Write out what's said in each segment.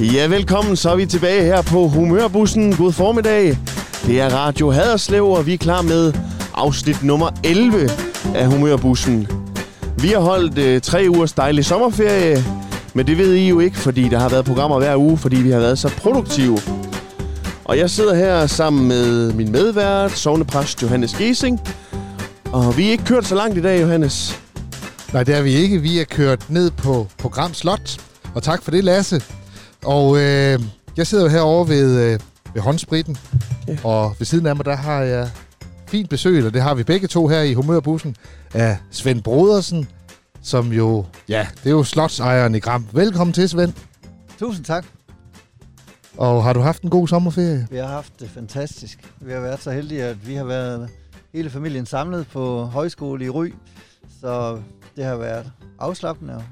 Ja, velkommen. Så er vi tilbage her på Humørbussen. God formiddag. Det er Radio Haderslev, og vi er klar med afsnit nummer 11 af Humørbussen. Vi har holdt øh, tre ugers dejlig sommerferie, men det ved I jo ikke, fordi der har været programmer hver uge, fordi vi har været så produktive. Og jeg sidder her sammen med min medvært, sovnepræst Johannes Gesing. Og vi er ikke kørt så langt i dag, Johannes. Nej, det er vi ikke. Vi er kørt ned på Program Slot. Og tak for det, Lasse. Og øh, jeg sidder jo herovre ved, øh, ved håndspritten. Ja. Og ved siden af mig, der har jeg fint besøg, og det har vi begge to her i Humørbussen, af Svend Brodersen, som jo, ja, det er jo slotsejeren i Gram. Velkommen til, Svend. Tusind tak. Og har du haft en god sommerferie? Vi har haft det fantastisk. Vi har været så heldige, at vi har været hele familien samlet på højskole i Ry. Så det har været afslappende og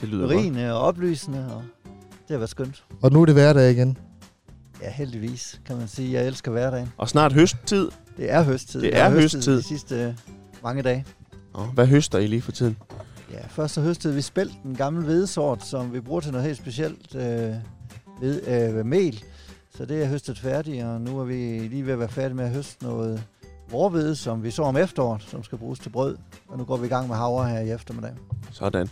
Det lyder godt. berigende og oplysende, og det har været skønt. Og nu er det hverdag igen. Ja, heldigvis kan man sige. Jeg elsker hverdagen. Og snart høsttid. Det er høsttid. Det er høstet høsttid. De sidste øh, mange dage. Og hvad høster I lige for tiden? Ja, først så høstede vi spelt en gammel hvedesort, som vi bruger til noget helt specielt øh, ved, øh, mel. Så det er høstet færdigt, og nu er vi lige ved at være færdige med at høste noget vorhvede, som vi så om efteråret, som skal bruges til brød. Og nu går vi i gang med havre her i eftermiddag. Sådan.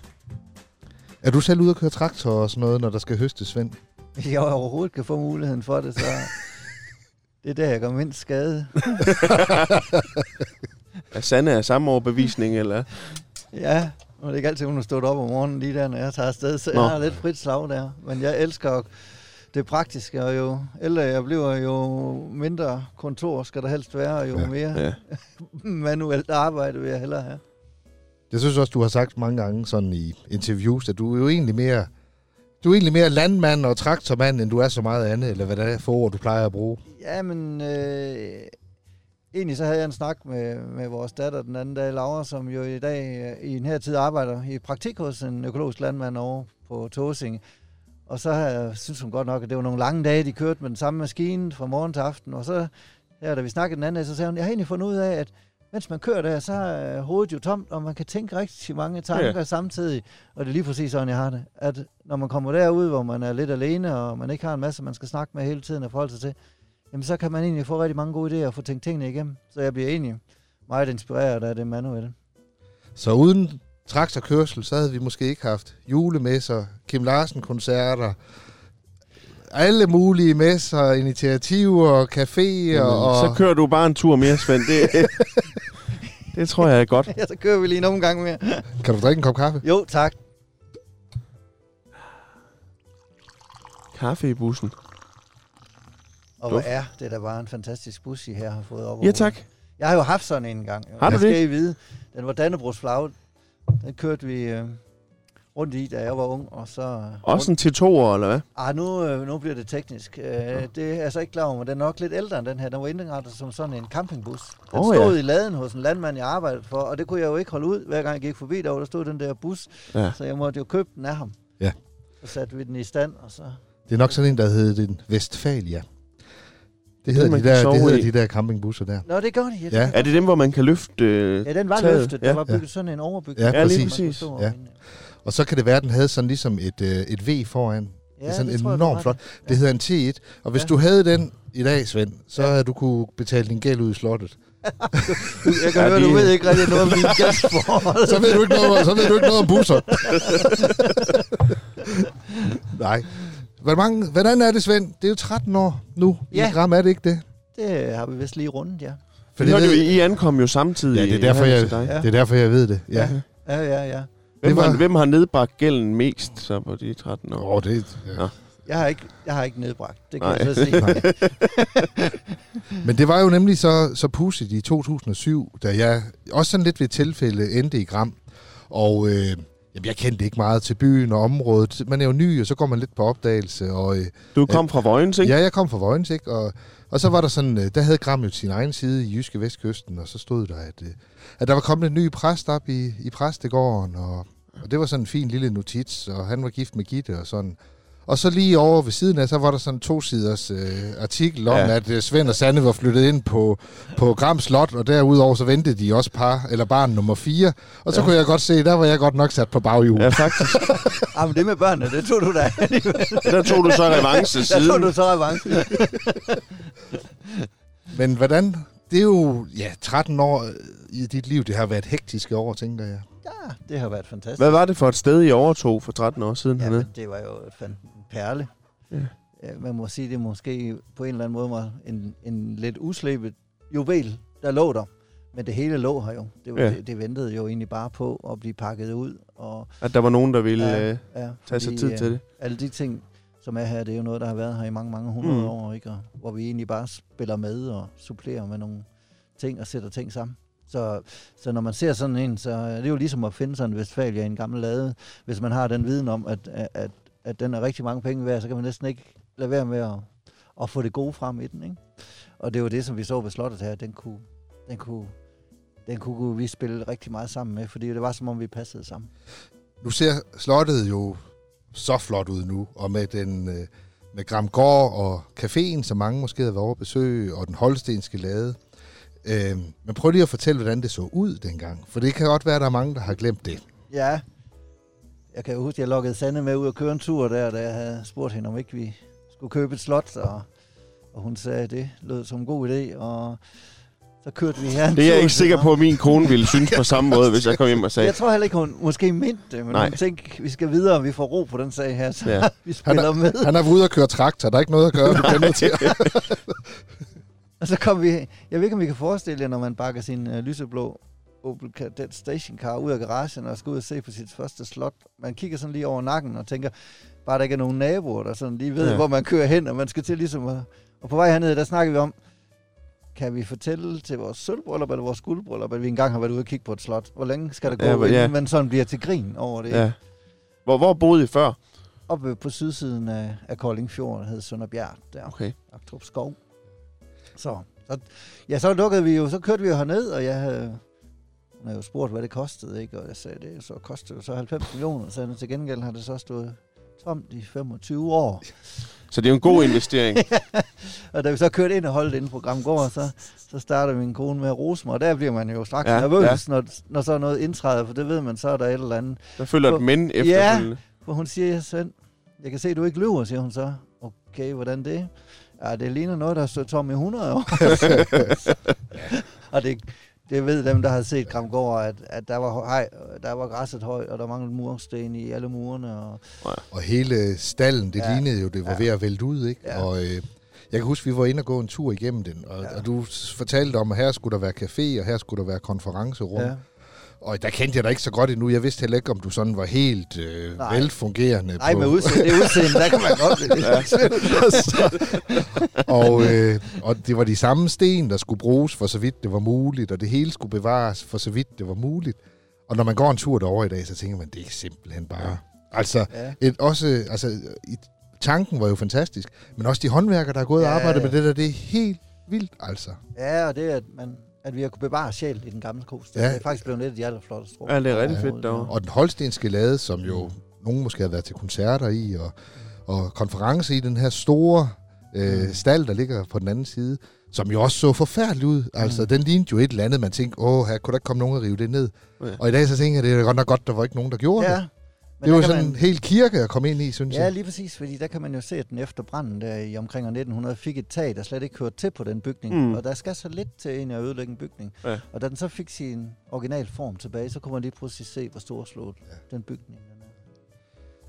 Er du selv ude at køre traktor og sådan noget, når der skal høstes, Svend? Hvis jeg overhovedet kan få muligheden for det, så det er der, jeg går mindst skade. Er Sanne af samme overbevisning, eller? Ja, og det er ikke altid, hun har stået op om morgenen lige der, når jeg tager afsted, så Nå. jeg har lidt frit slag der. Men jeg elsker det praktiske, og jo ældre jeg bliver, jo mindre kontor skal der helst være, og jo Ja. ja. mere Ja. manuelt arbejde vil jeg hellere have. Jeg synes også, du har sagt mange gange sådan i interviews, at du er jo egentlig mere, du er egentlig mere landmand og traktormand, end du er så meget andet, eller hvad det er for ord, du plejer at bruge. Ja, men øh, egentlig så havde jeg en snak med, med vores datter den anden dag, Laura, som jo i dag øh, i en her tid arbejder i praktik hos en økologisk landmand over på Tåsinge. Og så jeg, synes hun godt nok, at det var nogle lange dage, de kørte med den samme maskine fra morgen til aften. Og så, her, da vi snakkede den anden dag, så sagde hun, jeg har egentlig fundet ud af, at mens man kører der, så er hovedet jo tomt, og man kan tænke rigtig mange tanker Ja. samtidig. Og det er lige præcis sådan, jeg har det. At når man kommer derud, hvor man er lidt alene, og man ikke har en masse, man skal snakke med hele tiden og forholde sig til, jamen så kan man egentlig få rigtig mange gode idéer og få tænkt tingene igennem. Så jeg bliver egentlig meget inspireret af det manuelle. Så uden traktorkørsel, så havde vi måske ikke haft julemesser, Kim Larsen-koncerter, alle mulige messer, initiativer, caféer og... Så kører du bare en tur mere, Svend. Det, det tror jeg er godt. Ja, så kører vi lige en omgang mere. Kan du drikke en kop kaffe? Jo, tak. Kaffe i bussen. Og hvor Duft. er det da bare en fantastisk bus, I her har fået op. Ja, tak. Jeg har jo haft sådan en gang. Har du det? Skal? I vide. Den var Dannebrogs flag. Den kørte vi øh, rundt i, da jeg var ung. Og så, Også en til to eller hvad? Ah, nu, øh, nu bliver det teknisk. Øh, det er jeg så ikke klar over, men den er nok lidt ældre end den her. Den var indrettet som sådan en campingbus. Den oh, ja. stod i laden hos en landmand, jeg arbejdede for, og det kunne jeg jo ikke holde ud, hver gang jeg gik forbi derovre. Der stod den der bus, Ja. så jeg måtte jo købe den af ham. Ja. Så satte vi den i stand, og så... Det er nok sådan en, der hedder den Vestfalia. Det hedder, man de der, det hedder i. de der campingbusser der. Nå, det gør de. Ja, det Ja. Er det dem, hvor man kan løfte... Øh, Ja, den var Taget, løftet. ja. Der var bygget sådan en overbygning. Ja, Ja, præcis. Ja. Og så kan det være, at den havde sådan ligesom et, øh, et V foran. Ja, det er sådan tror jeg, du enormt har flot. Det hedder en T1. Og hvis Ja. du havde den i dag, Svend, så Ja. havde du kunne betale din gæld ud i slottet. Jeg kan Ja, høre, de- du ved ikke rigtig noget om gæstforhold. så ved du ikke noget, så ved du ikke noget om busser. Nej. Hvor mange, hvordan er det, Svend? Det er jo 13 år nu Ja. i Gram, er det ikke det? Det har vi vist lige rundet, ja. For det det ved- jo, I ankom jo samtidig. Ja, det er derfor, her jeg. Ja. det er derfor, jeg ved det. Ja. Ja, ja, ja. Hvem, Det var- har, hvem har nedbragt gælden mest så på de 13 år? Åh, det, ja. Nå. Jeg har ikke, jeg har ikke nedbragt. Det kan Nej. jeg så. Nej. Men det var jo nemlig så, så pudsigt i 2007, da jeg også sådan lidt ved tilfælde endte i Gram. Og øh, jamen, jeg kendte ikke meget til byen og området. Man er jo ny, og så går man lidt på opdagelse. Og, øh, Du kom fra Vojens, ikke? ja, jeg kom fra Vojens, ikke? Og, og så var der sådan, øh, der havde Gram jo sin egen side i Jyske Vestkysten, og så stod der, at, øh, at der var kommet en ny præst op i, i præstegården, og, og det var sådan en fin lille notits, og han var gift med Gitte og sådan. Og så lige over ved siden af, så var der sådan en to-siders øh, artikel om, Ja. at øh, Svend og Sanne var flyttet ind på, på Gram Slot, og derudover så ventede de også par, eller barn nummer 4. Og så Ja. kunne jeg godt se, der var jeg godt nok sat på baghjul. Ja, faktisk. Ah, men det med børnene, det tog du da. Der tog du så revanche Der tog siden. du så revanche. Men hvordan, det er jo ja, 13 år øh, i dit liv, det har været hektiske år, tænker jeg. Ja, det har været fantastisk. Hvad var det for et sted, I overtog for 13 år siden Ja, det var jo fandt en perle. Ja. Man må sige, det måske på en eller anden måde var en, en lidt uslebet juvel, der lå der. Men det hele lå her jo. Det, var, Ja. det, det ventede jo egentlig bare på at blive pakket ud. Og, At der var nogen, der ville Ja, øh, ja, tage sig tid øh, til det? Alle de ting, som er her, det er jo noget, der har været her i mange, mange hundrede Mm. år, ikke? Og, hvor vi egentlig bare spiller med og supplerer med nogle ting og sætter ting sammen. Så, så når man ser sådan en, så er det jo ligesom at finde sådan en Vestfalia i en gammel lade. Hvis man har den viden om, at, at, at, at den er rigtig mange penge værd, så kan man næsten ikke lade være med at, at få det gode frem i den. Ikke? Og det var det, som vi så ved slottet her. Den kunne, den kunne, den kunne vi spille rigtig meget sammen med, fordi det var som om, vi passede sammen. Nu ser slottet jo så flot ud nu, og med den øh, med Gramgård og caféen, som mange måske havde været over at besøge, og den holstenske lade. Øh, men prøv lige at fortælle, hvordan det så ud dengang, for det kan godt være, at der er mange, der har glemt det. Ja. Jeg kan jo huske, at jeg lukkede Sanne med ud og køre en tur der, da jeg havde spurgt hende, om ikke vi skulle købe et slot, og, og hun sagde, at det lød som en god idé, og så kørte vi her en Det er jeg ikke sikker på, at min kone ville synes på samme måde, hvis jeg kom hjem og sagde, Jeg tror heller ikke, hun måske mente det, men Nej. hun tænkte, vi skal videre, og vi får ro på den sag her, så Ja. vi spiller med. Han er ude og køre traktor, der er ikke noget at gøre, du kender til. Og så kom vi, jeg ved ikke, om vi kan forestille jer, når man bakker sin uh, lyseblå Opel Kadett stationcar ud af garagen og skal ud og se på sit første slot. Man kigger sådan lige over nakken og tænker, bare der ikke er nogen naboer, der sådan lige ved, Ja. hvor man kører hen, og man skal til ligesom at... Og på vej hernede, der snakker vi om, kan vi fortælle til vores sølvbryllup eller vores guldbryllup, at vi engang har været ude og kigge på et slot? Hvor længe skal der gå, Ja, ja, men- inden ja. man sådan bliver til grin over det? ja. Hvor, hvor boede I før? Oppe på sydsiden af, af Kolding Fjord, der hed Sønderbjerg, der. Okay. Aktrup Skov. Så, så, ja, så lukkede vi jo, så kørte vi jo herned, og jeg havde, havde jo spurgt, hvad det kostede, ikke? Og jeg sagde, det så kostede så 90 millioner, så til gengæld har det så stået tomt i 25 år. Så det er jo en god investering. Og da vi så kørte ind og holdt inde på Gramgård, så, så startede min kone med at rose mig, og der bliver man jo straks Ja, ja, nervøs, ja. når, når så noget indtræder, for det ved man, så er der et eller andet. Der følger et men efterfølgende. For hun siger, Svend, jeg kan se, at du ikke løber, siger hun så. Okay, hvordan det? Ja, det ligner noget, der stået tom i 100 år. og det, det ved dem, der har set Gramgård, at, at der, var hej, der var græsset højt, og der manglede mursten i alle murene. Og, Og hele stallen, det ja. Lignede jo, det var ja. Ved at vælte ud, ikke? Ja. Og øh, jeg kan huske, vi var inde og gå en tur igennem den, og, ja. Og du fortalte om, at her skulle der være café, og her skulle der være konferencerum. Ja. Ja. Og der kendte jeg dig ikke så godt endnu. Jeg vidste heller ikke, om du sådan var helt øh, Nej. velfungerende. Nej, på, med udseende, det er udseende, der kan man godt blive lidt. og, øh, og det var de samme sten, der skulle bruges for så vidt det var muligt, og det hele skulle bevares for så vidt det var muligt. Og når man går en tur derover i dag, så tænker man, det er simpelthen bare... Altså, Ja. et, også, altså, i, tanken var jo fantastisk, men også de håndværkere, der er gået og Ja, arbejdet ja. med det der, det er helt vildt, altså. ja, og det er, at, man, at vi har kunnet bevare sjæl i den gamle kos. Det Ja. er faktisk blevet et af de allerflotteste rum. Ja, det er rigtig fedt derovre. Og den holstenske lade, som jo nogen måske har været til koncerter i, og, og konference i den her store øh, Mm. stald, der ligger på den anden side, som jo også så forfærdeligt ud. Altså, Mm. den lignede jo et eller andet, man tænkte, åh, her kunne der ikke komme nogen og rive det ned. Ja. Og i dag så tænker jeg, det er godt nok godt, der var ikke nogen, der gjorde Ja, det. Men Det var sådan man- en hel kirke at komme ind i, synes Ja, jeg. lige præcis, fordi der kan man jo se, at den efter branden der i omkring år 1900 fik et tag, der slet ikke hørte til på den bygning. Mm. Og der skal så lidt til egentlig at ødelægge en bygning. Ja. Og da den så fik sin original form tilbage, så kunne man lige pludselig se, hvor storslået ja. den bygning den er.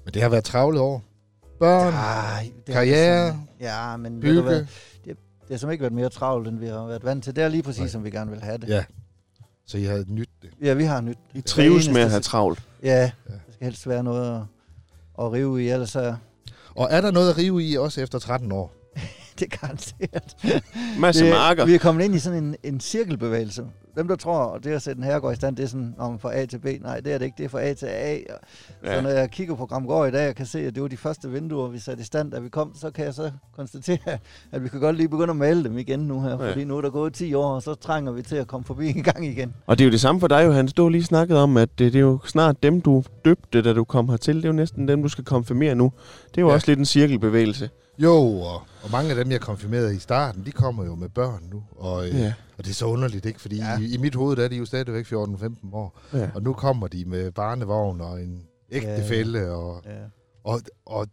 Men det har været travle år. Børn, Ej, det har karriere, det sådan- Ja, men ved du hvad, bygge. det har som ikke været mere travlt, end vi har været vant til. Det er lige præcis, Nej. som vi gerne vil have det. Ja. Så I har nyt det. Ja, vi har nyt. I trives med at have travlt. Ja, Ja. Skal helst være noget at, at rive i, ellers er Og er der noget at rive i også efter 13 år? det garanteret. Masse det, marker. Vi er kommet ind i sådan en, en cirkelbevægelse. Dem, der tror, at det at sætte en herregård i stand, det er sådan om fra A til B. Nej, det er det ikke. Det er fra A til A. Ja. Så når jeg kigger på Gramgård i dag, og kan se, at det var de første vinduer, vi satte i stand, da vi kom, så kan jeg så konstatere, at vi kan godt lige begynde at male dem igen nu her. Ja. Fordi nu er der gået 10 år, og så trænger vi til at komme forbi en gang igen. Og det er jo det samme for dig, Johannes. Du har lige snakket om, at det, det er jo snart dem, du døbte, da du kom hertil. Det er jo næsten dem, du skal konfirmere nu. Det er jo ja. også lidt en cirkelbevægelse. Jo, og, og mange af dem, jeg konfirmerede i starten, de kommer jo med børn nu. Og, øh, ja. og det er så underligt, ikke? Fordi ja. i, i mit hoved der er de jo stadigvæk 14-15 år. Ja. Og nu kommer de med barnevogn og en ægtefælle. Ja. Og, ja. Og, og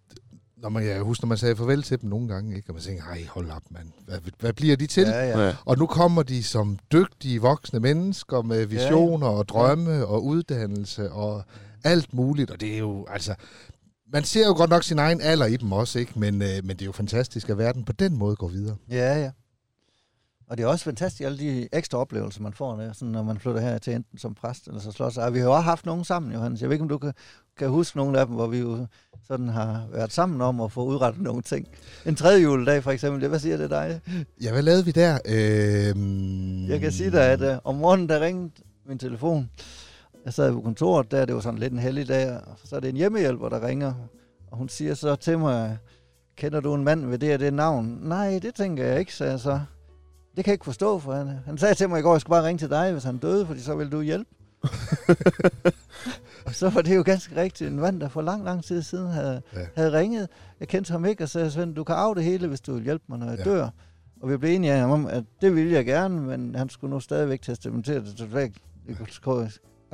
når man, jeg husker, når man sagde farvel til dem nogle gange, ikke? og man tænker, ej, hold op, mand. Hvad, hvad bliver de til? Ja, ja. Og nu kommer de som dygtige voksne mennesker med visioner ja, ja. og drømme ja. og uddannelse og alt muligt. Og det er jo, altså, man ser jo godt nok sin egen alder i dem også, ikke? Men, øh, men det er jo fantastisk, at verden på den måde går videre. Ja, ja. Og det er også fantastisk, alle de ekstra oplevelser, man får, når, sådan, når man flytter her til enten som præst eller så slås. Og vi har jo også haft nogen sammen, Johannes. Jeg ved ikke, om du kan, kan huske nogle af dem, hvor vi jo sådan har været sammen om at få udrettet nogle ting. En tredje juledag for eksempel, hvad siger det dig? Ja, hvad lavede vi der? Øh... Jeg kan sige dig, at uh, om morgenen der ringede min telefon, jeg sad på kontoret der, det var sådan lidt en heldig dag, og så er det en hjemmehjælper, der ringer, og hun siger så til mig, kender du en mand ved det og det navn? Nej, det tænker jeg ikke, sagde jeg så. Det kan jeg ikke forstå, for han, han sagde til mig i går, jeg skulle bare ringe til dig, hvis han døde, fordi så vil du hjælpe. og så var det jo ganske rigtigt en mand, der for lang, lang tid siden havde, ja. havde ringet. Jeg kendte ham ikke og sagde, Svend, du kan af det hele, hvis du vil hjælpe mig, når jeg ja. dør. Og vi blev enige om, at det ville jeg gerne, men han skulle nu stadigvæk testamentere det tilbage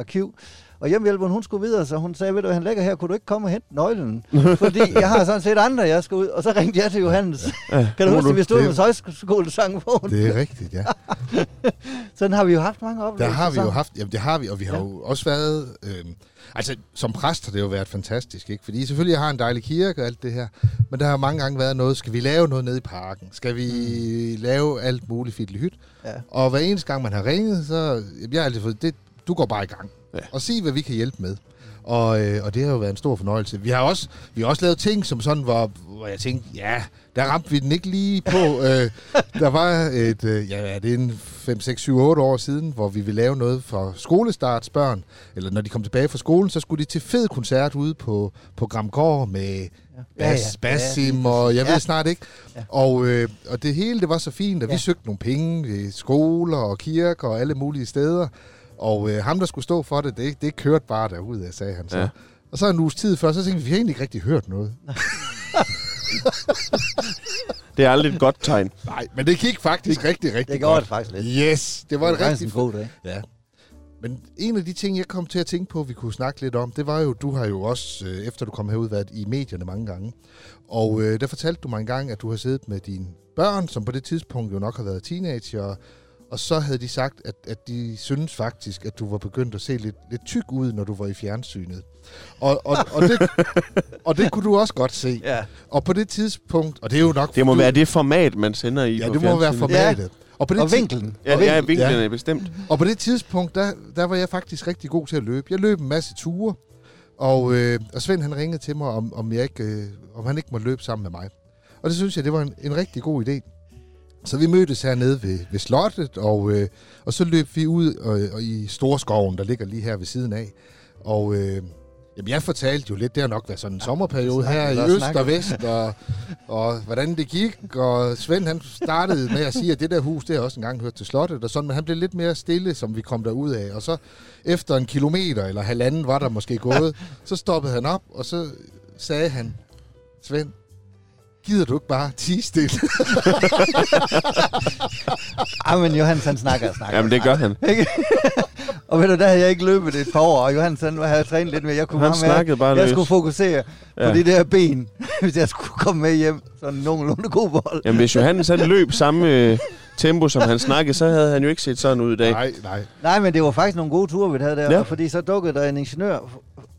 arkiv. Og hjemmehjælperen, hun skulle videre, så hun sagde, ved du, han ligger her, kunne du ikke komme og hente nøglen? Fordi jeg har sådan set andre, jeg skal ud. Og så ringte jeg til Johannes. Ja, kan du huske, at vi stod med højskolesang på? Det er rigtigt, ja. sådan har vi jo haft mange oplevelser. Der har vi jo haft, jamen det har vi, og vi har ja. jo også været... Øh, altså, som præst har det jo været fantastisk, ikke? Fordi selvfølgelig, jeg har en dejlig kirke og alt det her, men der har mange gange været noget, skal vi lave noget nede i parken? Skal vi mm. lave alt muligt fiddeligt Ja. Og hver eneste gang, man har ringet, så... Jeg har altid fået, det, du går bare i gang. Ja. Og se, hvad vi kan hjælpe med. Og, øh, og det har jo været en stor fornøjelse. Vi har også, vi har også lavet ting, som sådan var, hvor jeg tænkte, ja, der ramte vi den ikke lige på. øh, der var et, øh, ja, det er en 5, 6, 7, 8 år siden, hvor vi ville lave noget for skolestartsbørn. Eller når de kom tilbage fra skolen, så skulle de til fed koncert ude på, på Gramgård med Bas, ja, ja. Basim, og jeg ja. ved snart ikke. Ja. Og, øh, og det hele, det var så fint, at ja. vi søgte nogle penge i skoler og kirker og alle mulige steder. Og øh, ham, der skulle stå for det, det, det kørte bare derude, sagde han så. Ja. Og så en uges tid før, så tænkte vi, vi har egentlig ikke rigtig hørt noget. det er aldrig et godt tegn. Nej, men det gik faktisk det, rigtig, rigtig det godt. Det det faktisk lidt. Yes, det var, det var en rigtig... en god dag. Ja. Men en af de ting, jeg kom til at tænke på, vi kunne snakke lidt om, det var jo, du har jo også, øh, efter du kom herud, været i medierne mange gange. Og øh, der fortalte du mig engang, at du har siddet med dine børn, som på det tidspunkt jo nok har været teenager, og så havde de sagt, at, at de synes faktisk, at du var begyndt at se lidt, lidt tyk ud, når du var i fjernsynet. Og, og, og, det, og det kunne du også godt se. Ja. Og på det tidspunkt, og det er jo nok... Det må du, være det format, man sender i Ja, det må være formatet. Ja. Og, på det og vinklen. Ja, og ja, vinklen ja. er bestemt. Og på det tidspunkt, der, der var jeg faktisk rigtig god til at løbe. Jeg løb en masse ture, og, øh, og Svend han ringede til mig, om, om, jeg ikke, øh, om han ikke må løbe sammen med mig. Og det synes jeg, det var en, en rigtig god idé. Så vi mødtes hernede ved, ved slottet, og, øh, og så løb vi ud og, og i Storskoven, der ligger lige her ved siden af. Og øh, jamen, jeg fortalte jo lidt, det har nok været sådan en sommerperiode her i øst og vest, og, og hvordan det gik. Og Svend han startede med at sige, at det der hus, det har også engang hørt til slottet, og sådan, men han blev lidt mere stille, som vi kom derud af. Og så efter en kilometer eller halvanden var der måske gået, så stoppede han op, og så sagde han, Svend, gider du ikke bare tige stille? Ej, men Johannes, han snakker og snakker. Jamen, det gør han. og ved du, der havde jeg ikke løbet et par år, og Johannes, han havde trænet lidt mere. Jeg kunne han snakkede bare Jeg løs. skulle fokusere ja. på de der ben, hvis jeg skulle komme med hjem. Sådan nogenlunde god bold. Jamen, hvis Johannes han løb samme øh, tempo, som han snakkede, så havde han jo ikke set sådan ud i dag. Nej, nej. Nej, men det var faktisk nogle gode ture, vi havde der. Ja. Fordi så dukkede der en ingeniør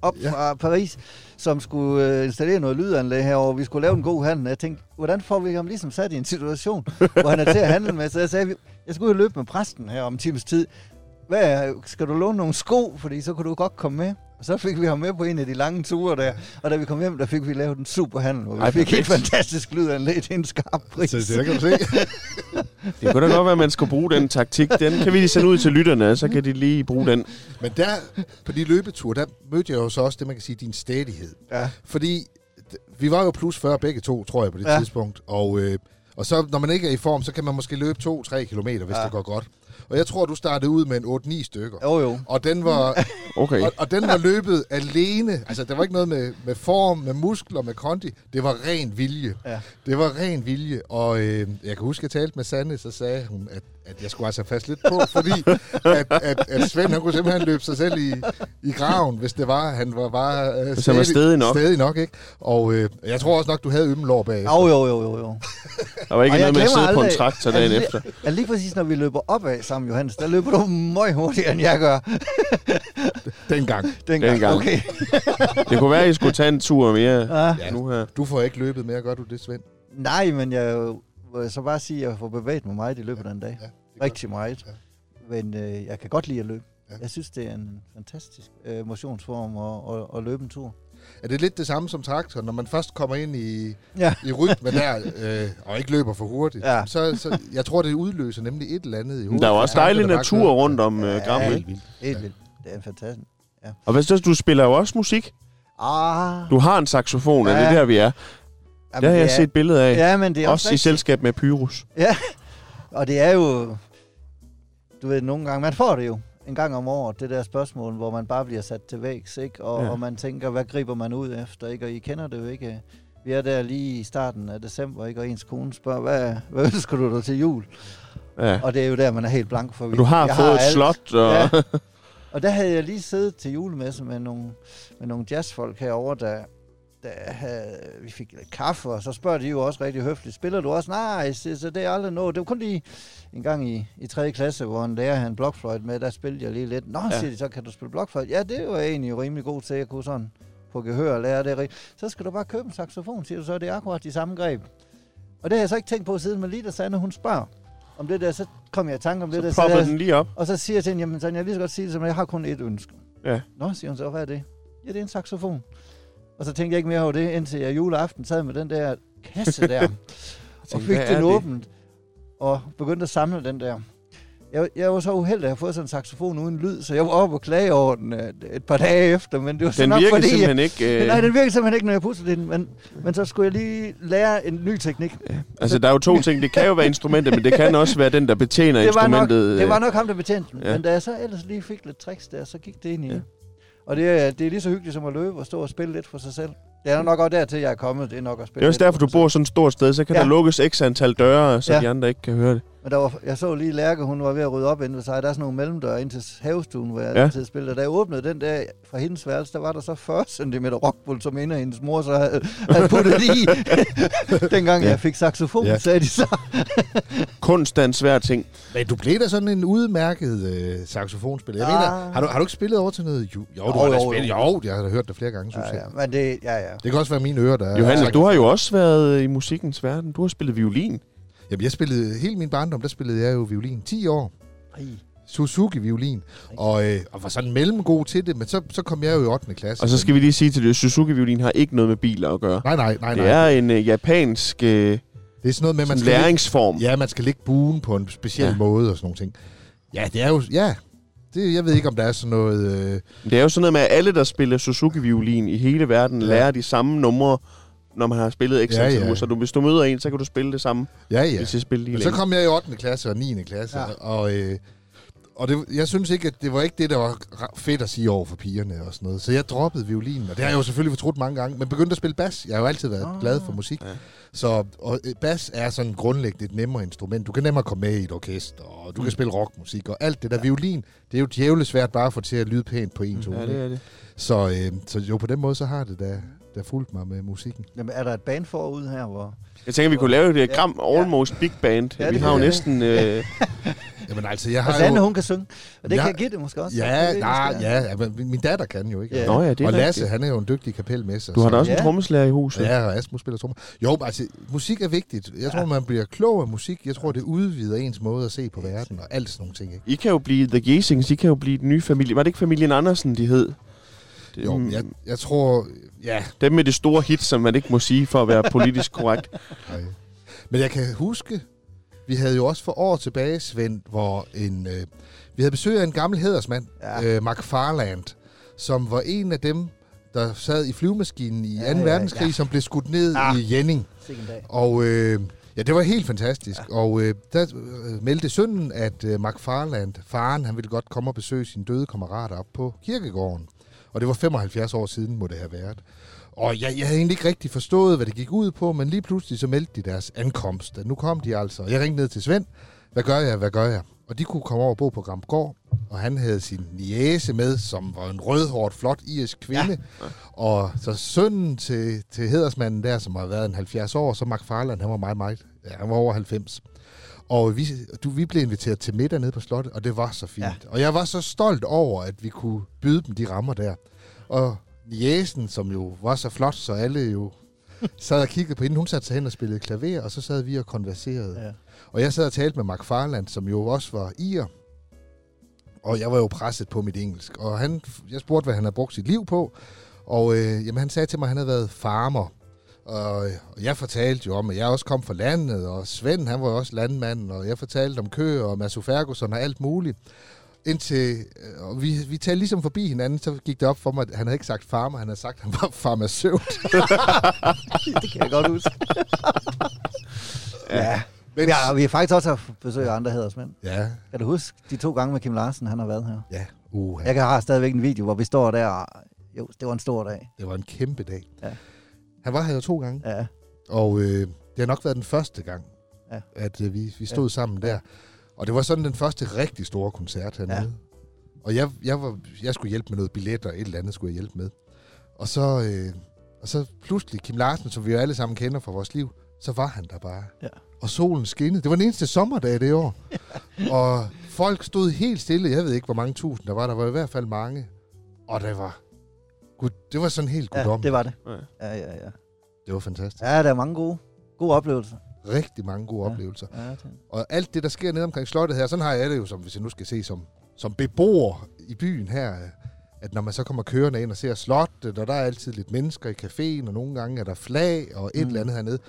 op ja. fra Paris, som skulle øh, installere noget lydanlæg herovre. Vi skulle lave en god handel. Jeg tænkte, hvordan får vi ham ligesom sat i en situation, hvor han er til at handle med? Så jeg sagde, jeg skulle jo løbe med præsten her om en times tid. Hvad, skal du låne nogle sko? Fordi så kunne du godt komme med. Og så fik vi ham med på en af de lange ture der. Og da vi kom hjem, der fik vi lavet en super handel, hvor vi Ej, fik et perfekt. fantastisk lydanlæg til en skarp pris. Så det kan du se. Det kunne da godt være, at man skulle bruge den taktik. Den kan vi lige sende ud til lytterne, så kan de lige bruge den. Men der, på de løbeture, der mødte jeg jo så også det, man kan sige, din stædighed. Ja. Fordi vi var jo plus 40 begge to, tror jeg, på det Ja. tidspunkt. Og, øh, og så, når man ikke er i form, så kan man måske løbe 2-3 kilometer, hvis ja. det går godt. Og jeg tror, du startede ud med en 8-9 stykker. Jo, jo. Og den var, Okay. og, og den var løbet alene. Altså, der var ikke noget med, med form, med muskler, med kondi. Det var ren vilje. Ja. Det var ren vilje. Og øh, jeg kan huske, at jeg talte med Sanne, så sagde hun, at, at jeg skulle altså fast lidt på, fordi at, at, at Svend, han kunne simpelthen løbe sig selv i, i graven, hvis det var. Han var bare øh, han var stedig nok. Stedig nok, ikke? Og øh, jeg tror også nok, du havde ymmelår bag. Jo, jo, jo, jo, jo. Der var ikke noget med at sidde på en aldrig, traktor dagen lige- efter. Ja, lige præcis når vi løber opad sammen, Johannes, der løber du meget hurtigere, end jeg gør. Dengang. Dengang. Dengang. Okay. Det kunne være, at I skulle tage en tur mere Ja. Ja. nu her. Du får ikke løbet mere, gør du det, Svend? Nej, men jeg vil så bare sige, at jeg får bevæget mig meget i løbet af den dag. Ja, Rigtig meget. Ja. Men øh, jeg kan godt lide at løbe. Ja. Jeg synes, det er en fantastisk øh, motionsform at, at, at løbe en tur. Er det lidt det samme som traktor, når man først kommer ind i, Ja. i rytmen der, øh, og ikke løber for hurtigt? Ja. Så, så jeg tror, det udløser nemlig et eller andet i hovedet. Der er jo også dejlig der natur kører. rundt om øh, Ja. Gram. Helt vildt. Helt vildt. Det er en fantastisk. Og hvis du spiller jo også musik. Ah, Du har en saxofon, er det Ja. der, vi er? Jamen, Det har jeg er- set billeder af. Ja, men det er Også også, i selskab med Pyrus. Og det er jo, du ved, nogle gange, man får det jo en gang om året, det der spørgsmål, hvor man bare bliver sat til vægs, ikke? Og, Ja. ja. og man tænker, hvad griber man ud efter, ikke? Og I kender det jo ikke. Vi er der lige i starten af december, ikke? Og ens kone spørger, hvad, hvad ønsker du dig til jul? Ja. Og det er jo der, man er helt blank for. Og du har jeg fået et alt. slot. Og... Ja. Og der havde jeg lige siddet til julemesse med nogle, med nogle jazzfolk herover der, der havde, vi fik lidt kaffe, og så spørger de jo også rigtig høfligt, spiller du også? Nej, så, så det er aldrig noget. Det var kun lige en gang i, i 3. klasse, hvor en lærer havde en blokfløjt med, der spillede jeg lige lidt. Nå, Ja. siger de, så kan du spille blokfløjt? Ja, det var jeg egentlig rimelig god til, jeg kunne sådan på gehør og lære det rigtigt. Så skal du bare købe en saxofon, siger du så, det er akkurat de samme greb. Og det har jeg så ikke tænkt på siden, men lige da Sanne, hun spørger om det der, så kom jeg i tanke om det der. Så popper den lige op. og så siger jeg til hende, jamen Tanja, jeg lige så godt sige det, som jeg har kun et ønske. Ja. Nå, siger hun så, hvad er det? Ja, det er en saxofon. Og så tænkte jeg ikke mere over det, indtil jeg juleaften sad med den der kasse der, og fik den åbent, og begyndte at samle den der. Jeg, jeg var så uheldig at have fået sådan en saxofon uden lyd, så jeg var oppe og klage over den øh, et par dage efter, men det var Den nok fordi, simpelthen ikke... Øh, nej, den virker simpelthen ikke, når jeg puster den, men, men så skulle jeg lige lære en ny teknik. altså, der er jo to ting. Det kan jo være instrumentet, men det kan også være den, der betjener det var, nok, instrumentet. det var øh, nok ham, der betjente den. Ja. Ja. Men da jeg så ellers lige fik lidt tricks der, så gik det ind i Ja. Og det er, det er lige så hyggeligt som at løbe og stå og spille lidt for sig selv. Det er nok også dertil, jeg er kommet. Det er nok at spille Det er også derfor, for du bor sådan et stort sted, så kan Ja. der lukkes x antal døre, så Ja. de andre ikke kan høre det. Men der var, jeg så lige Lærke, hun var ved at rydde op inde ved sig. Der er sådan nogle mellemdøre ind til havestuen, hvor jeg Ja. altid spiller. Da jeg åbnede den der fra hendes værelse, der var der så 40 cm rockbull, som inde af hendes mor så havde, havde puttet i. Dengang Ja. jeg fik saxofon, Ja. sagde de så. Kunst er en svær ting. Men du blev da sådan en udmærket øh, saxofonspiller. Jeg Ah. mener, har du, har du ikke spillet over til noget? Jo, jo, du Jo, har da jo, spillet. jo. Jo, jeg har da hørt det flere gange, synes Ja, jeg. ja. Men det, ja, ja. Det kan også være mine ører, der er... Johannes, sagt- du har jo også været i musikkens verden. Du har spillet violin. Jamen, jeg spillede... Hele min barndom, der spillede jeg jo violin. 10 år. Ej. Suzuki-violin. Og, øh, og var sådan mellemgod til det, men så, så kom jeg jo i 8. klasse. Og så skal vi lige sige til det, Suzuki-violin har ikke noget med biler at gøre. Nej, nej, nej, Det nej. er en øh, japansk øh, Det er sådan noget med, man skal, lægge, læringsform. ja, man skal lægge buen på en speciel ja. måde og sådan nogle ting. Ja, det er jo... Ja, det, jeg ved ikke, om der er sådan noget... Øh, Det er jo sådan noget med, at alle, der spiller Suzuki-violin i hele verden, Ja. lærer de samme numre, når man har spillet x Ja, ja. uger. Så du, hvis du møder en, så kan du spille det samme, ja, ja. hvis I spiller lige Men så kom jeg i 8. klasse og 9. klasse, ja. Ja. og, øh, og det, jeg synes ikke, at det var ikke det, der var fedt at sige over for pigerne og sådan noget. Så jeg droppede violinen, og det har jeg jo selvfølgelig fortrudt mange gange, men begyndte at spille bas. Jeg har jo altid været Ah. glad for musik. Ja. Så og øh, bas er sådan grundlæggende et nemmere instrument. Du kan nemmere komme med i et orkester, og du kan spille rockmusik og alt det der. Violin, det er jo djævligt svært bare at få til at lyde pænt på en tone. Ja, det er det. Så, øh, så jo, på den måde, så har det da, da fulgt mig med musikken. Jamen, er der et band forud her, hvor... Jeg tænker, vi kunne lave det Ja. Gram Almost Big Band. Ja, vi det har jo næsten... Øh, Jamen altså, jeg Og har Sanne, jo... hun kan synge. Og det Jeg- kan jeg give det måske også. Ja, Det er nej, det, ja, ja, min datter kan jo ikke. Ja. Nå ja, det er og Lasse, rigtigt. han er jo en dygtig kapelmester. Du har da så- også en Ja. trommeslager i huset. Ja, og Asmus spiller trommer. Jo, altså, musik er vigtigt. Jeg tror, Ja. man bliver klog af musik. Jeg tror, det udvider ens måde at se på verden og alt sådan nogle ting. Ikke? I kan jo blive The Gesings, I kan jo blive den nye familie. Var det ikke familien Andersen, de hed? Det, Jo, jeg, jeg tror... Ja, Dem med det store hit, som man ikke må sige for at være politisk korrekt. Nej. Men jeg kan huske, vi havde jo også for år tilbage, Svend, hvor en, øh, vi havde besøg af en gammel hedersmand, Ja. ja. øh, McFarland, som var en af dem, der sad i flyvemaskinen i 2. Ja, Ja, ja, verdenskrig, ja. som blev skudt ned Ah. i Jenning. Og øh, ja, det var helt fantastisk. Ja. Og øh, der øh, meldte sønnen, at øh, McFarland, faren, han ville godt komme og besøge sine døde kammerater op på kirkegården. Og det var 75 år siden, må det have været. Og jeg, jeg havde egentlig ikke rigtig forstået, hvad det gik ud på, men lige pludselig så meldte de deres ankomst. Nu kom de altså. Jeg ringede ned til Svend. Hvad gør jeg? Hvad gør jeg? Og de kunne komme over og bo på Gramgård, og han havde sin niece med, som var en rødhårdt, flot irsk kvinde. Ja. Og så sønnen til, til hedersmanden der, som har været en 70 år, så Mark Farland, han var meget, meget, ja, han var over 90. Og vi, du, vi blev inviteret til middag nede på slottet, og det var så fint. Ja. Og jeg var så stolt over, at vi kunne byde dem de rammer der. Og Niesen, som jo var så flot, så alle jo sad og kiggede på hende. Hun satte sig hen og spillede klaver, og så sad vi og konverserede. Ja. Og jeg sad og talte med Mark Farland, som jo også var ir. Og jeg var jo presset på mit engelsk. Og han, jeg spurgte, hvad han havde brugt sit liv på. Og øh, jamen, han sagde til mig, at han havde været farmer. Og, jeg fortalte jo om, at jeg også kom fra landet, og Svend, han var jo også landmand, og jeg fortalte om køer og Mads Ferguson og alt muligt. Indtil, øh, og vi, vi talte ligesom forbi hinanden, så gik det op for mig, at han havde ikke sagt farmer, han havde sagt, at han var farmaceut. det kan jeg godt huske. ja. Men, Vi har, vi har faktisk også haft besøg af andre hedersmænd. ja, Kan du huske de to gange med Kim Larsen, han har været her? ja, uh, Jeg kan have stadigvæk en video, hvor vi står der. og- Jo, det var en stor dag. det var en kæmpe dag. Ja. Han var her jo to gange. Ja, Og øh, det har nok været den første gang, Ja. at øh, vi, vi stod ja. sammen der. Og det var sådan den første rigtig store koncert hernede. Ja. Og jeg, jeg, var, jeg skulle hjælpe med noget billet, og et eller andet skulle jeg hjælpe med. Og så, øh, og så pludselig, Kim Larsen, som vi jo alle sammen kender fra vores liv, så var han der bare. Ja. Og solen skinnede. Det var den eneste sommerdag det år. og folk stod helt stille. Jeg ved ikke, hvor mange tusind der var. Der var i hvert fald mange. Og det var, gud, det var sådan helt ja guddommeligt. det var det. Ja. Ja, ja, ja. det var fantastisk. Ja, der er mange gode, gode oplevelser. Rigtig mange gode Ja. oplevelser. Ja, det. Og alt det, der sker nede omkring slottet her, sådan har jeg det jo, som, hvis jeg nu skal se som, som beboer i byen her, at når man så kommer kørende ind og ser slottet, og der er altid lidt mennesker i caféen, og nogle gange er der flag og et Mm. eller andet hernede.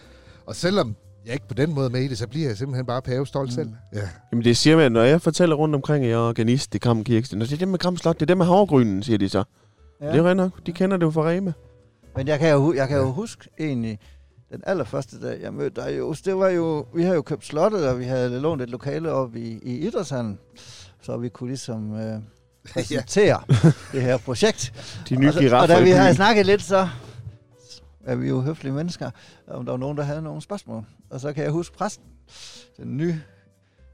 Og selvom jeg ikke på den måde med i det, så bliver jeg simpelthen bare pavestolt Mm. mm. selv. Ja. Jamen det siger man, når jeg fortæller rundt omkring, at jeg er organist i Gram Kirke, Nå, det er dem med Gram Slot, det er dem med havregrynen, siger de så. Ja. Det er nok, de kender det jo fra Rema. Men jeg kan jo, jeg kan jo huske egentlig, den allerførste dag, jeg mødte dig, jo, det var jo, vi havde jo købt slottet, og vi havde lånt et lokale op i, i Idrætshallen, så vi kunne ligesom øh, præsentere det her projekt. De nye og, så, og da vi havde snakket lidt, så er vi jo høflige mennesker, om der var nogen, der havde nogle spørgsmål. Og så kan jeg huske præsten, den nye,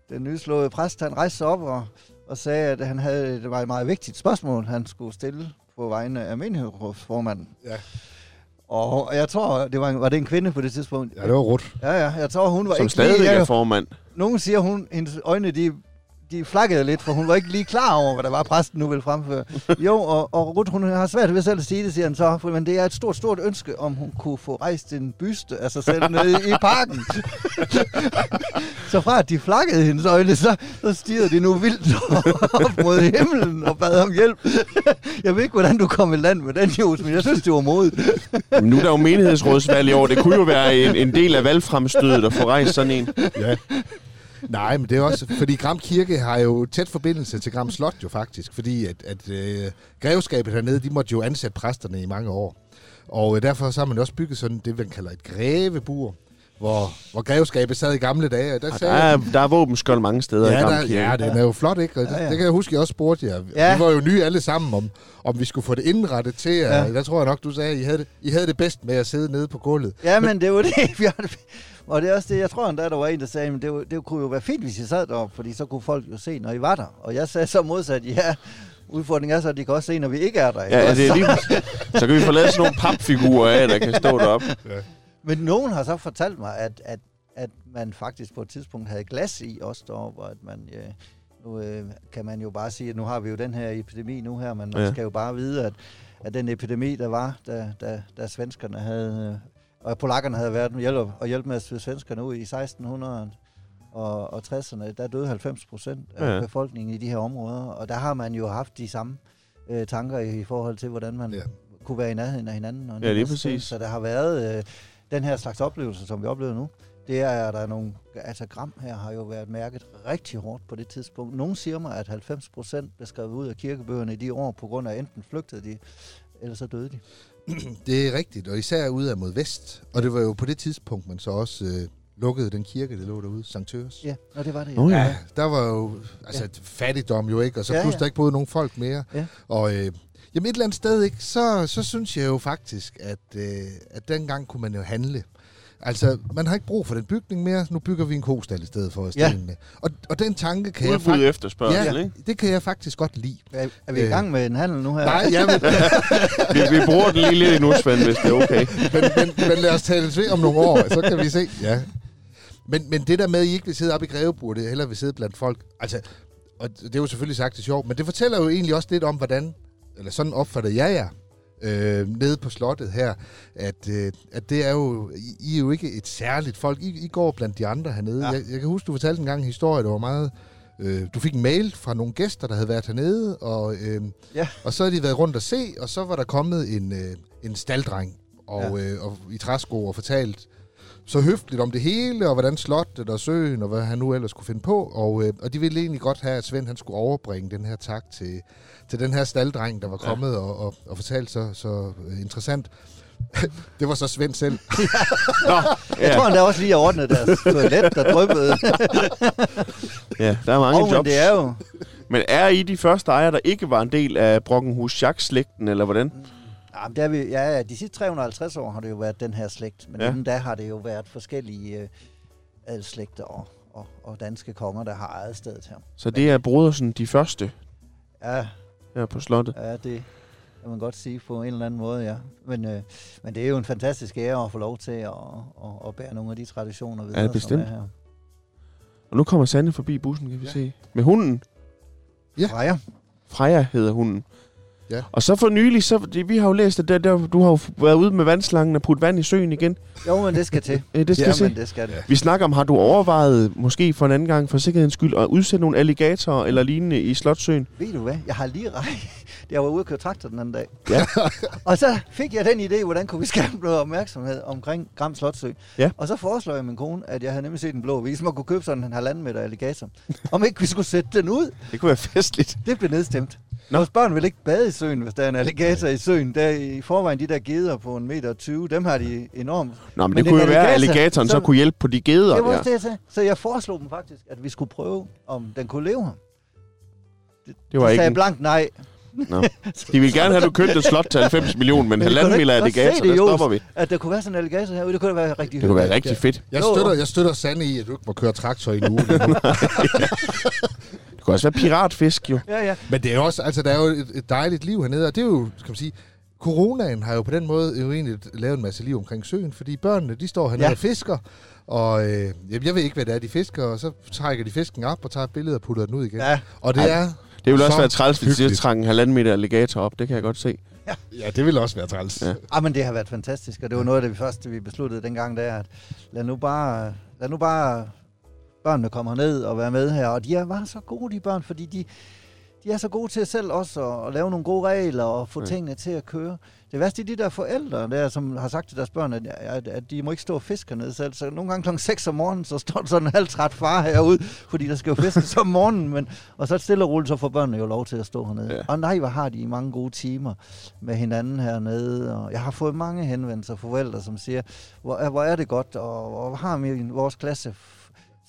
den nyslåede præst, han rejste sig op og, og sagde, at han havde, det var et meget vigtigt spørgsmål, han skulle stille på vegne af menighedsrådsformanden. Ja. Og jeg tror, det var, en, var det en kvinde på det tidspunkt? ja, det var rot. Ja, ja, jeg tror, hun var Som ikke stadigvæk lige... er formand. nogen siger, hun, hendes øjne, de, de flakkede lidt, for hun var ikke lige klar over, hvad der var, præsten nu ville fremføre. Jo, og, og Ruth, hun har svært ved selv at sige det, siger han så, for, men det er et stort, stort ønske, om hun kunne få rejst en byste af sig selv nede i parken. så fra at de flakkede hendes øjne, så, så stirrede de nu vildt op mod himlen og bad om hjælp. jeg ved ikke, hvordan du kom i land med den, Jos, men jeg synes, det var modigt. Men nu er der jo menighedsrådsvalg i år. Det kunne jo være en, en del af valgfremstødet at få rejst sådan en. Ja. Nej, men det er også, fordi Gram Kirke har jo tæt forbindelse til Gram Slot jo faktisk, fordi at, at øh, grevskabet hernede, de måtte jo ansætte præsterne i mange år. Og øh, derfor så har man jo også bygget sådan det, man kalder et grevebur, hvor, hvor grevskabet sad i gamle dage. Der, Og sagde, der er, der er våbenskjold mange steder i ja, Gram der, Kirke. ja, den er jo flot, ikke? Og det, Ja, ja. det kan jeg huske, jeg også spurgte jer. Ja. Vi var jo nye alle sammen om, om vi skulle få det indrettet til. Ja. Ja. Der tror jeg nok, du sagde, at I havde, det, I havde det bedst med at sidde nede på gulvet. Ja, men det var det. det- Og det er også det, jeg tror endda, der var en, der sagde, men det, det kunne jo være fint, hvis I sad deroppe, fordi så kunne folk jo se, når I var der. Og jeg sagde så modsat, ja, udfordringen er så, at de kan også se, når vi ikke er der. ikke Ja, ja, det er lige, så kan vi få lavet sådan nogle papfigurer af, der kan stå deroppe. Men nogen har så fortalt mig, at, at, at man faktisk på et tidspunkt havde glas i også deroppe, og at man... Ja, nu øh, kan man jo bare sige, at nu har vi jo den her epidemi nu her, men man Ja. skal jo bare vide, at, at den epidemi, der var, da, da, da svenskerne havde, øh, og polakkerne havde været hjælp, og hjælp med svenskerne ud i 1600 og, og 60'erne, der døde 90 procent af Ja. befolkningen i de her områder, og der har man jo haft de samme øh, tanker i, i forhold til, hvordan man Ja. kunne være i nærheden af hinanden. Og Ja, lige ting. præcis. Så der har været øh, den her slags oplevelser, som vi oplever nu. Det er, at der er nogle, altså Gram her har jo været mærket rigtig hårdt på det tidspunkt. Nogle siger mig, at 90 procent blev skrevet ud af kirkebøgerne i de år, på grund af enten flygtede de, eller så døde de. Det er rigtigt, og især ud af mod vest. Og det var jo på det tidspunkt, man så også øh, lukkede den kirke, der lå derude, Sankt Tøres. Ja, og det var det. Nå ja. Ja, der var jo altså, ja. fattigdom jo ikke, og så Ja, ja, pludselig ja. der ikke boede nogen folk mere. Ja. Og øh, jamen et eller andet sted, ikke, så, så synes jeg jo faktisk, at, øh, at dengang kunne man jo handle. Altså, man har ikke brug for den bygning mere, nu bygger vi en kostal i stedet for Ja. stenene. Og, og den tanke kan jeg Udbud faktisk... efterspørgsel, Ja, ikke? det kan jeg faktisk godt lide. Er, er vi i Øh. gang med en handel nu her? Nej, ja, men, Vi, vi bruger den lige lidt endnu, Svend, hvis det er okay. men, men, men lad os tale ved om nogle år, så kan vi se. Ja. Men, men det der med, at I ikke vil sidde op i Grevebordet, det hellere vil sidde blandt folk, altså, og det er jo selvfølgelig sagt det sjovt, men det fortæller jo egentlig også lidt om, hvordan, eller sådan opfatter jeg jer, øh, nede på slottet her, at, øh, at det er jo, I, I er jo ikke et særligt folk, I, I går blandt de andre hernede. Ja. Ja. Jeg, jeg kan huske, du fortalte en gang en historie, der var meget, øh, du fik en mail fra nogle gæster, der havde været hernede, og, øh, Ja. og så havde de været rundt og se, og så var der kommet en, øh, en staldreng, og, ja. øh, og i træsko og fortalt så høfligt om det hele, og hvordan slottet og søen, og hvad han nu ellers kunne finde på. Og, øh, og de ville egentlig godt have, at Svend han skulle overbringe den her tak til, til den her staldreng, der var Ja. kommet og, og, og fortalt så, så øh, interessant. det var så Svend selv. Nå, Jeg ja, tror, han der også lige har ordnet deres toilet, der dryppede. ja, der er mange men jobs. det er jo... Men er I de første ejere, der ikke var en del af Brockenhus Jacques-slægten, eller hvordan? Ja, men det er vi, ja, ja, de sidste 350 år har det jo været den her slægt, men Ja. ja. inden da har det jo været forskellige øh, adelslægter og, og, og danske konger, der har ejet stedet her. Så det er Brodersen de første Ja, her på slottet. ja det kan man godt sige på en eller anden måde, ja. Men, øh, men det er jo en fantastisk ære at få lov til at, at, at bære nogle af de traditioner videre, som bestemt. er her. Og nu kommer Sande forbi bussen, kan vi Ja. se. Med hunden. Ja. Freja. Freja hedder hunden. Ja. Og så for nylig, så, vi har jo læst, at der, der, du har jo været ude med vandslangen og puttet vand i søen igen. Jo, men det skal til. Øh, det skal ja, men det skal det. Vi snakker om, har du overvejet, måske for en anden gang, for sikkerhedens skyld, at udsætte nogle alligatorer eller lignende i Slotsøen? Ved du hvad? Jeg har lige rej. Jeg var ude og køre traktor den anden dag. Ja. og så fik jeg den idé, hvordan kunne vi skabe noget opmærksomhed omkring Gram Slotsø. Ja. Og så foreslår jeg min kone, at jeg havde nemlig set en blå vis, man kunne købe sådan en halvanden meter alligator. Om ikke vi skulle sætte den ud. Det kunne være festligt. Det blev nedstemt. Nå. Vores børn vil ikke bade i søen, hvis der er en alligator i søen. Der er i forvejen de der geder på en meter 20, dem har de enormt. Nå, men, Men det kunne jo være, at alligator, alligatoren så så- kunne hjælpe på de geder Det var også det, jeg sagde. Så jeg foreslog dem faktisk, at vi skulle prøve, om den kunne leve her. Det var De ikke sagde en, blankt nej. Nå. De ville gerne have, at du købte et slot til 90 millioner, men halvanden kunne du mil ikke godt se alligator, det, der stopper vi. At der kunne være sådan en alligator herude, det kunne da være rigtig Det kunne være rigtig fedt. Jeg støtter, jeg støtter Sande i, at du ikke må køre traktor i en uge. Det kunne også være piratfisk, jo. Ja, ja. Men det er også, altså der er jo et, et dejligt liv hernede, og det er jo, skal man sige, coronaen har jo på den måde jo egentlig lavet en masse liv omkring søen, fordi børnene, de står hernede Ja. og fisker, og øh, jeg ved ikke, hvad det er, de fisker, og så trækker de fisken op og tager et billede og putter den ud igen. Ja. Og det Ej, er... Det ville også så være træls, hvis de trænger en halvanden meter alligator op. Det kan jeg godt se. Ja, det vil også være træls. Ja. Ja. Ah, men det har været fantastisk, og det var noget af det første, vi besluttede dengang, der, at lad nu bare, lad nu bare børnene komme ned og være med her. Og de er bare så gode, de børn, fordi de, de er så gode til selv også at, at lave nogle gode regler og få Ja. ja. tingene til at køre. Det værste er de der forældre, der, som har sagt til deres børn, at, at, at de må ikke stå og fiske hernede selv. Så nogle gange klokken 6 om morgenen, så står der sådan en halvtræt far herude, fordi der skal jo fiskes om morgenen. Men, og så stille og roligt, så får børnene jo lov til at stå hernede. Ja. Ja. Og nej, hvor har de mange gode timer med hinanden hernede. Og jeg har fået mange henvendelser fra forældre, som siger, hvor, hvor er det godt, og hvor har vi i vores klasse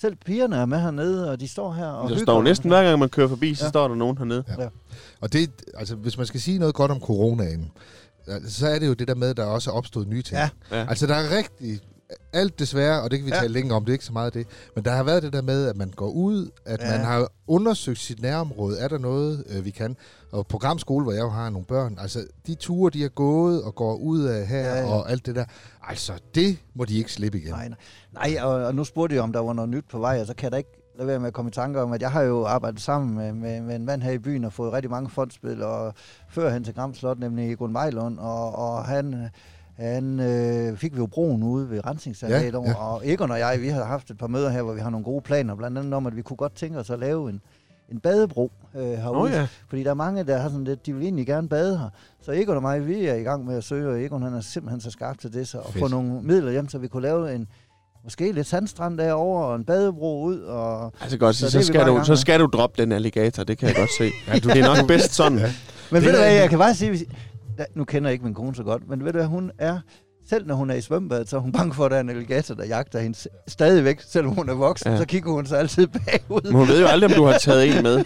selv pigerne er med hernede, og de står her og Der hygger. står jo næsten hver gang, man kører forbi, så Ja. står der nogen hernede. Og det, altså, hvis man skal sige noget godt om coronaen, så er det jo det der med, at der også er opstået nye ting. Ja. Ja. Altså, der er rigtig... Alt desværre, og det kan vi Ja. ja. tale længere om, det er ikke så meget det, men der har været det der med, at man går ud, at Ja. man har undersøgt sit nærområde. Er der noget, øh, vi kan? Og programskole, hvor jeg jo har nogle børn, altså de ture, de har gået og går ud af her ja. ja. og alt det der, altså det må de ikke slippe igen. Nej, nej. nej og, og nu spurgte jeg, om der var noget nyt på vej, og så kan jeg da ikke lade være med at komme i tanke om, at jeg har jo arbejdet sammen med, med, med en mand her i byen og fået rigtig mange fondspil, og før hen til Gram Slot, nemlig Egon Vejlund, og, og han, han øh, fik vi jo broen ude ved Rensningsanlægget, Ja, ja, ja. og Egon og jeg, vi har haft et par møder her, hvor vi har nogle gode planer, blandt andet om, at vi kunne godt tænke os at lave en, en badebro øh, herude. Åh ja. Fordi der er mange, der har sådan lidt, de vil egentlig gerne bade her. Så Egon og mig, vi er i gang med at søge, og Egon han er simpelthen så skarp til det, så at Fedt. få nogle midler hjem, så vi kunne lave en, måske lidt sandstrand derovre, og en badebro ud, og Altså godt, Så så, så, skal du, så skal du droppe den alligator, det kan jeg godt se. ja, du, det er nok bedst sådan. Ja. Men Det ved du hvad, jeg kan bare sige, hvis, da, nu kender jeg ikke min kone så godt, men ved du hvad, hun er, selv når hun er i svømmebadet, så er hun bange for, at der er en alligator, der jagter hende stadigvæk, selvom hun er voksen, Ja. ja. så kigger hun sig altid bagud. Men hun ved jo aldrig, om du har taget en med.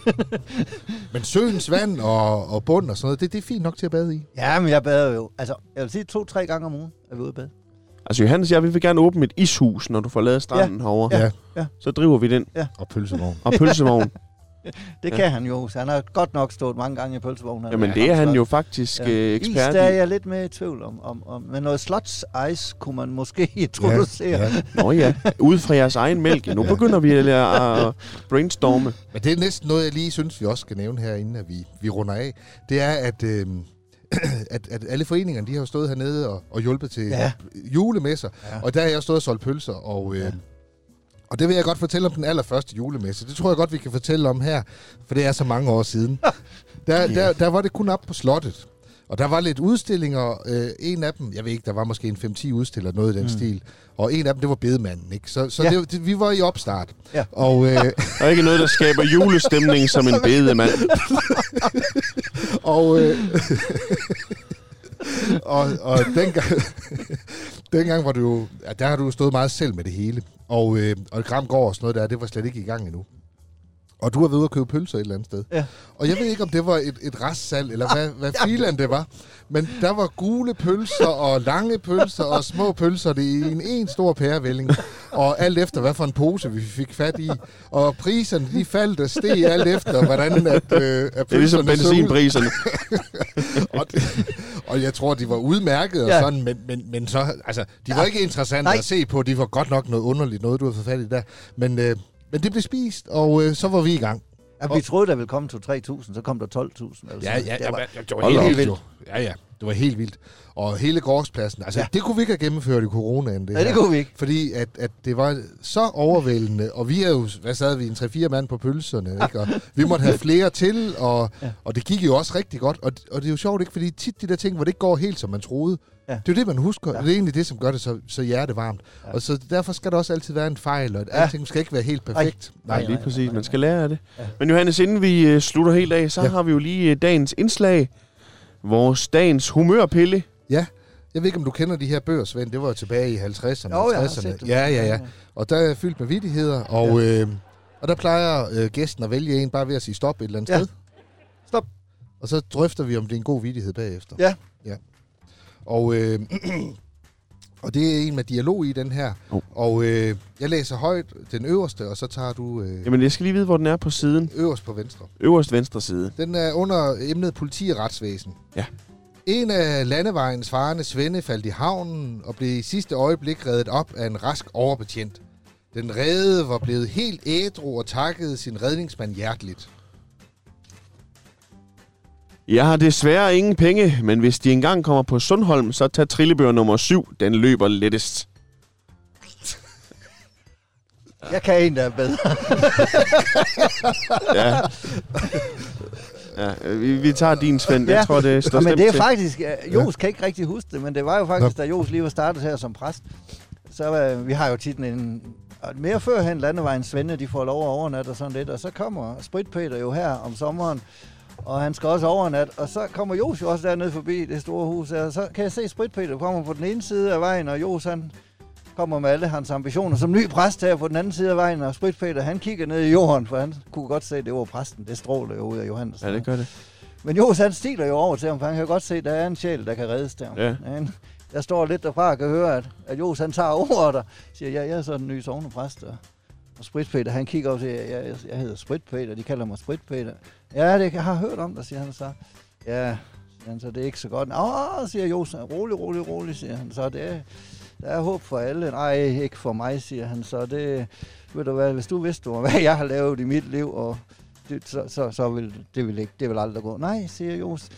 Men søens vand og, og bund og sådan noget, det, det er fint nok til at bade i. Ja, men jeg bader jo, altså, jeg vil sige to-tre gange om ugen er vi ude at bade. Altså Johannes jeg, vi vil gerne åbne et ishus, når du får lavet stranden ja. herovre. Ja. Ja. ja. Så driver vi den. Og pølsevogn. Og pølsevogn. Det Ja. ja. kan han jo, så han har godt nok stået mange gange i pølsevognen. Jamen det er han jo faktisk ja. øh, Is, ekspert der er jeg lidt mere i tvivl om. om, om men noget slots ice kunne man måske introducere. Ja, ja. Nå ja, ud fra jeres egen mælk. Nu begynder vi at, at brainstorme. Men det er næsten noget, jeg lige synes, vi også skal nævne her, inden at vi, vi runder af. Det er, at, øh, at, at alle foreningerne, de har jo stået hernede og, og hjulpet til ja. Julemesser. Ja. Og der har jeg stået og solgt pølser. Og, øh, ja. Og det vil jeg godt fortælle om den allerførste julemesse. Det tror jeg godt, vi kan fortælle om her, for det er så mange år siden. Der, der, der var det kun op på slottet. Og der var lidt udstillinger. Øh, en af dem, jeg ved ikke, der var måske en 5-10 udstillere, noget i den mm. Stil. Og en af dem, det var bedemanden. Ikke? Så, så Ja. det, det, vi var i opstart. Ja. Og, øh, Og ikke noget, der skaber julestemning som en bedemand. Og, øh, og, og dengang, dengang var du jo, ja, der har du jo stået meget selv med det hele. Og, øh, og Gramgård og sådan noget der, det var slet ikke i gang endnu. Og du har været ude og købe pølser et eller andet sted. Ja. Og jeg ved ikke, om det var et, et restsalg, eller hvad, hvad filan det var. Men der var gule pølser og lange pølser og små pølser det i en, en stor pærevælling. Og alt efter, hvad for en pose vi fik fat i. Og priserne, de faldt og steg alt efter, hvordan at, øh, at Det er ligesom benzinpriserne. og, det, og jeg tror, de var udmærket og Ja. sådan, men, men, men så, altså, de var Ja. ikke interessante Nej. at se på. De var godt nok noget underligt, noget du har fået fat i der. Men, øh, men det blev spist, og øh, så var vi i gang. Ja, vi troede, der ville komme til 3.000, så kom der 12.000. Altså, Ja, ja, det var, ja, det var helt, helt vildt. Ja, ja, det var helt vildt. Og hele gårdspladsen, altså ja. Ja. det kunne vi ikke have gennemført i coronaen, det nej, det her. kunne vi ikke. Fordi at, at det var så overvældende, og vi er jo, hvad sad vi, en 3-4 mand på pølserne, ikke? og vi måtte have flere til, og, ja. Ja. og det gik jo også rigtig godt, og, og det er jo sjovt, ikke? fordi tit de der ting, hvor det ikke går helt, som man troede, ja. Det er jo det, man husker, ja. Det er egentlig det, som gør det så, så hjertevarmt. Ja. Og så derfor skal der også altid være en fejl, og Ja. alting skal ikke være helt perfekt. Nej, Nej, lige nej, præcis. nej, Man skal lære af det. Ja. Men Johannes, inden vi øh, slutter helt af, så Ja. har vi jo lige øh, dagens indslag. Vores dagens humørpille. Ja, jeg ved ikke, om du kender de her bøger, Svend. Det var jo tilbage i 50'erne Jo, og jeg har 60'erne. set dem. Ja, ja, ja. Og der er fyldt med vittigheder, og, ja. øh, og der plejer øh, gæsten at vælge en bare ved at sige stop et eller andet Ja. sted. Stop. Og så drøfter vi, om det er en god vittighed bagefter. Ja. Og, øh, og det er en med dialog i den her. Oh. Og øh, jeg læser højt den øverste, og så tager du øh, Jamen, jeg skal lige vide, hvor den er på siden. øverst på venstre. Øverst venstre side. Den er under emnet politi og retsvæsen. Ja. En af landevejens farende svende faldt i havnen og blev i sidste øjeblik reddet op af en rask overbetjent. Den redde var blevet helt ædru og takkede sin redningsmand hjerteligt. Jeg har desværre ingen penge, men hvis de engang kommer på Sundholm, så tag trillebør nummer 7. Den løber lettest. Jeg kan en, der er bedre. Ja. Ja, vi, vi tager din, Svend. Jeg Ja. tror, det står Ja, men det er til. faktisk... Jos kan ikke rigtig huske det, men det var jo faktisk, da Jos lige var startet her som præst. Så uh, vi har jo tit en... Mere førhen landevejens svende, de får lov at overnatte og sådan lidt. Og så kommer Spritpeter jo her om sommeren, og han skal også overnatte. Og så kommer Jos jo også dernede forbi det store hus her. Og så kan jeg se Spritpeter kommer på den ene side af vejen, og Jos han kommer med alle hans ambitioner som ny præst her på den anden side af vejen. Og Spritpeter han kigger ned i jorden, for han kunne godt se, at det var præsten. Det stråler jo ud af Johannes. Ja, det gør det. Men Jos han stiler jo over til ham, for han kan godt se, at der er en sjæl, der kan reddes der. Ja. Han, jeg står lidt derfra og kan høre, at, at Jos han tager ordet og siger, ja, jeg er så den nye sovnepræst. Og, og Spritpeter, han kigger op til, jeg, jeg, jeg hedder Spritpeter, de kalder mig Spritpeter. Ja, det jeg har hørt om dig, siger han så. Ja, siger han så, det er ikke så godt. Åh, siger Jos, rolig, rolig, rolig, siger han så. Det der er håb for alle. Nej, ikke for mig, siger han så. Det, ved du hvad, hvis du vidste, hvad jeg har lavet i mit liv, og det, så, så, så vil det vil ikke, det vil aldrig gå. Nej, siger Jos.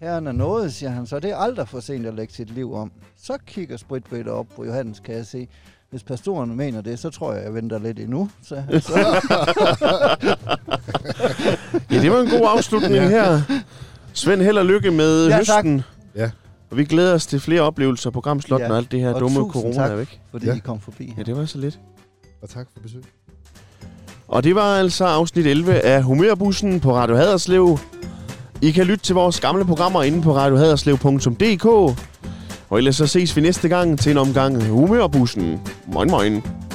Herren er noget, siger han, så det er aldrig for sent at lægge sit liv om. Så kigger Spritbøtter op på Johannes, kan jeg se. Hvis pastoren mener det, så tror jeg, jeg venter lidt endnu. Så, så. Ja, det var en god afslutning Ja. her. Svend, held og lykke med Ja, tak. høsten. Ja. Og vi glæder os til flere oplevelser på Gramslotten Ja. og alt det her Og dumme corona tak. er væk. fordi Ja. I kom forbi. Ja, det var så lidt. Og tak for besøg. Og det var altså afsnit 11 af Humørbussen på Radio Haderslev. I kan lytte til vores gamle programmer inde på radiohaderslev.dk. Og ellers så ses vi næste gang til en omgang Humørbussen. Moin moin.